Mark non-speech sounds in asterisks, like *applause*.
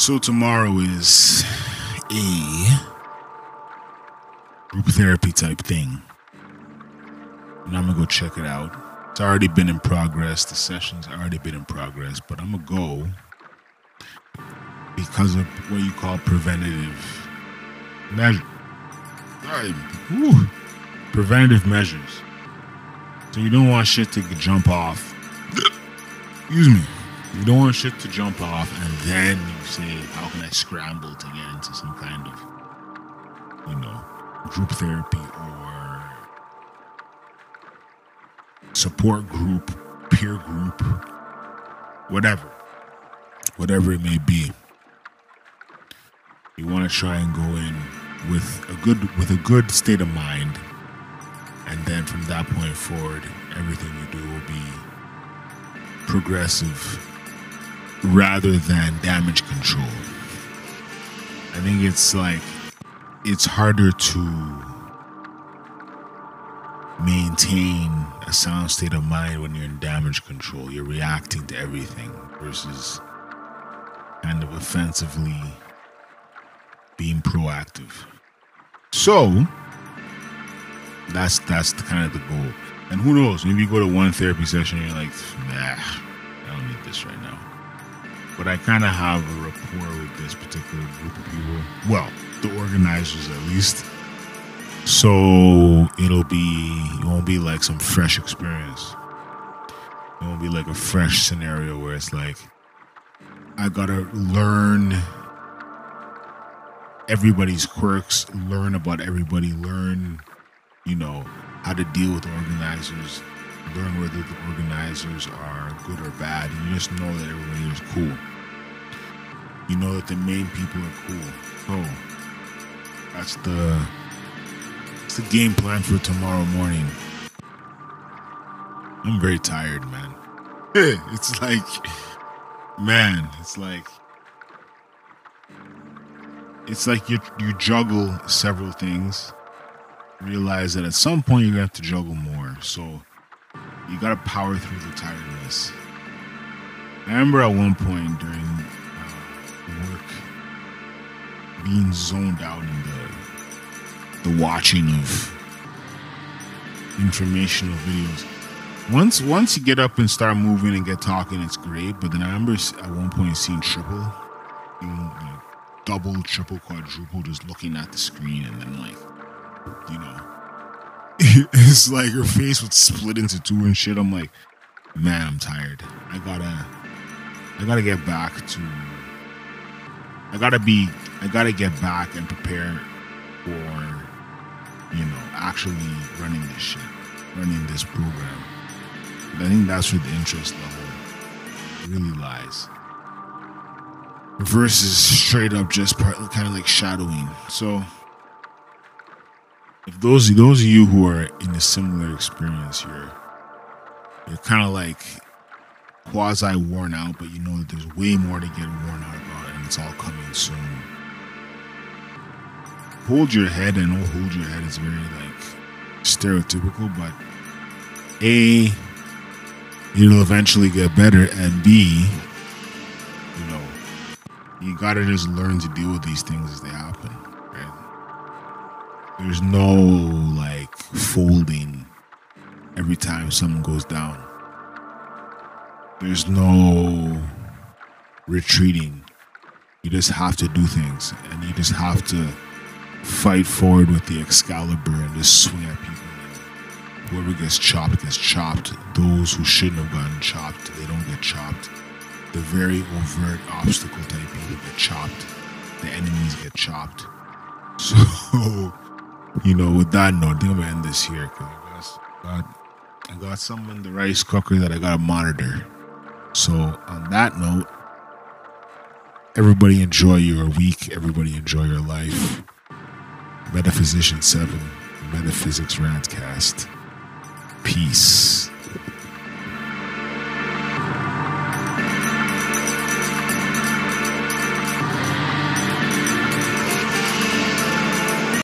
So tomorrow is a group therapy type thing. And I'm gonna go check it out. It's already been in progress. The session's already been in progress, but I'm gonna go because of what you call preventative measure. Preventative measures. So you don't want shit to jump off. Excuse me. You don't want shit to jump off and then you say, how can I scramble to get into some kind of, you know, group therapy or support group, peer group, whatever. Whatever it may be. You want to try and go in with a good with a good state of mind and then from that point forward everything you do will be progressive rather than damage control. I think it's like it's harder to maintain a sound state of mind when you're in damage control. You're reacting to everything versus kind of offensively being proactive. So that's that's the kind of the goal. And who knows? Maybe you go to one therapy session and you're like, nah, I don't need this right now. But I kind of have a rapport with this particular group of people. Well, the organizers at least. So it'll be it won't be like some fresh experience. It won't be like a fresh scenario where it's like I gotta learn everybody's quirks, learn about everybody, learn, you know, how to deal with organizers, learn whether the organizers are good or bad. You just know that everybody is cool. You know that the main people are cool. So that's the that's the game plan for tomorrow morning. I'm very tired, man. *laughs* It's like man, it's like it's like you you juggle several things. Realize that at some point you're gonna have to juggle more. So you gotta power through the tiredness. I remember at one point during uh, work being zoned out in the the watching of informational videos. Once once you get up and start moving and get talking, it's great. But then I remember at one point seeing triple, you know, like double, triple, quadruple, just looking at the screen, and then like, you know, *laughs* it's like her face would split into two and shit. I'm like, man, I'm tired. I gotta, I gotta get back to. I gotta be. I gotta get back and prepare for, you know, actually running this shit, running this program. I think that's where the interest level really lies. Versus straight up just part, kind of like shadowing. So, if those those of you who are in a similar experience, you're you're kind of like quasi worn out, but you know that there's way more to get worn out about, and it's all coming soon. Hold your head, and oh, hold your head is very like stereotypical, but a it'll eventually get better, and b you know you gotta just learn to deal with these things as they happen. There's no like folding every time someone goes down. There's no retreating. You just have to do things, and you just have to fight forward with the Excalibur and just swing at people. Whoever gets chopped gets chopped. Those who shouldn't have gotten chopped, they don't get chopped the very overt obstacle type people get chopped. The enemies get chopped. *laughs* So, you know, with that note, I think I'm gonna end this here because I got, I got someone in the rice cooker that I gotta monitor. So, on that note, everybody enjoy your week. Everybody enjoy your life. Metaphysician Seven, Metaphysics Rantcast. Peace.